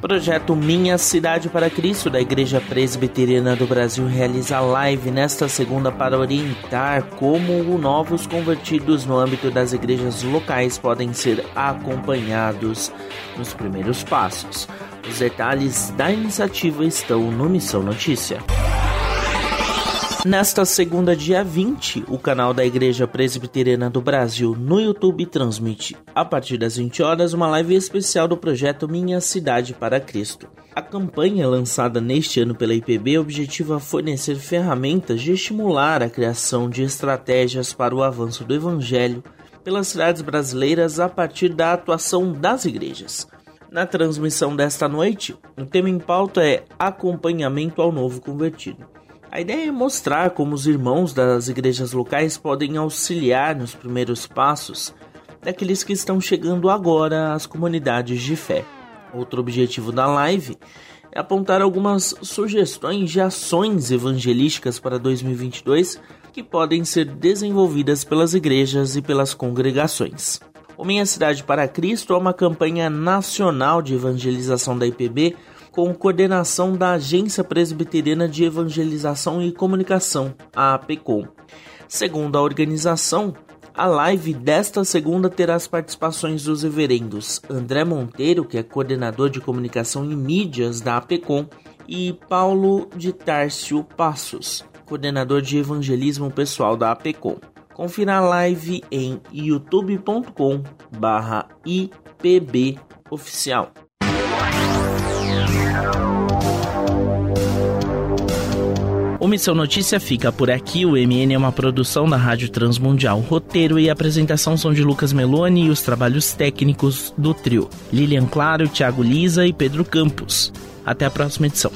Projeto Minha Cidade para Cristo da Igreja Presbiteriana do Brasil realiza live nesta segunda para orientar como novos convertidos no âmbito das igrejas locais podem ser acompanhados nos primeiros passos. Os detalhes da iniciativa estão no Missão Notícia. Nesta segunda, dia 20, o canal da Igreja Presbiteriana do Brasil no YouTube transmite, a partir das 20 horas, uma live especial do projeto Minha Cidade para Cristo. A campanha lançada neste ano pela IPB objetiva fornecer ferramentas de estimular a criação de estratégias para o avanço do Evangelho pelas cidades brasileiras a partir da atuação das igrejas. Na transmissão desta noite, o tema em pauta é Acompanhamento ao Novo Convertido. A ideia é mostrar como os irmãos das igrejas locais podem auxiliar nos primeiros passos daqueles que estão chegando agora às comunidades de fé. Outro objetivo da live é apontar algumas sugestões de ações evangelísticas para 2022 que podem ser desenvolvidas pelas igrejas e pelas congregações. O Minha Cidade para Cristo é uma campanha nacional de evangelização da IPB com coordenação da Agência Presbiteriana de Evangelização e Comunicação, a APECOM. Segundo a organização, a live desta segunda terá as participações dos reverendos André Monteiro, que é coordenador de comunicação e mídias da APECOM, e Paulo de Tárcio Passos, coordenador de evangelismo pessoal da APECOM. Confira a live em youtube.com/ipboficial. O Missão Notícia fica por aqui. O MN é uma produção da Rádio Transmundial. Roteiro e apresentação são de Lucas Meloni e os trabalhos técnicos do trio. Lilian Claro, Thiago Lisa e Pedro Campos. Até a próxima edição.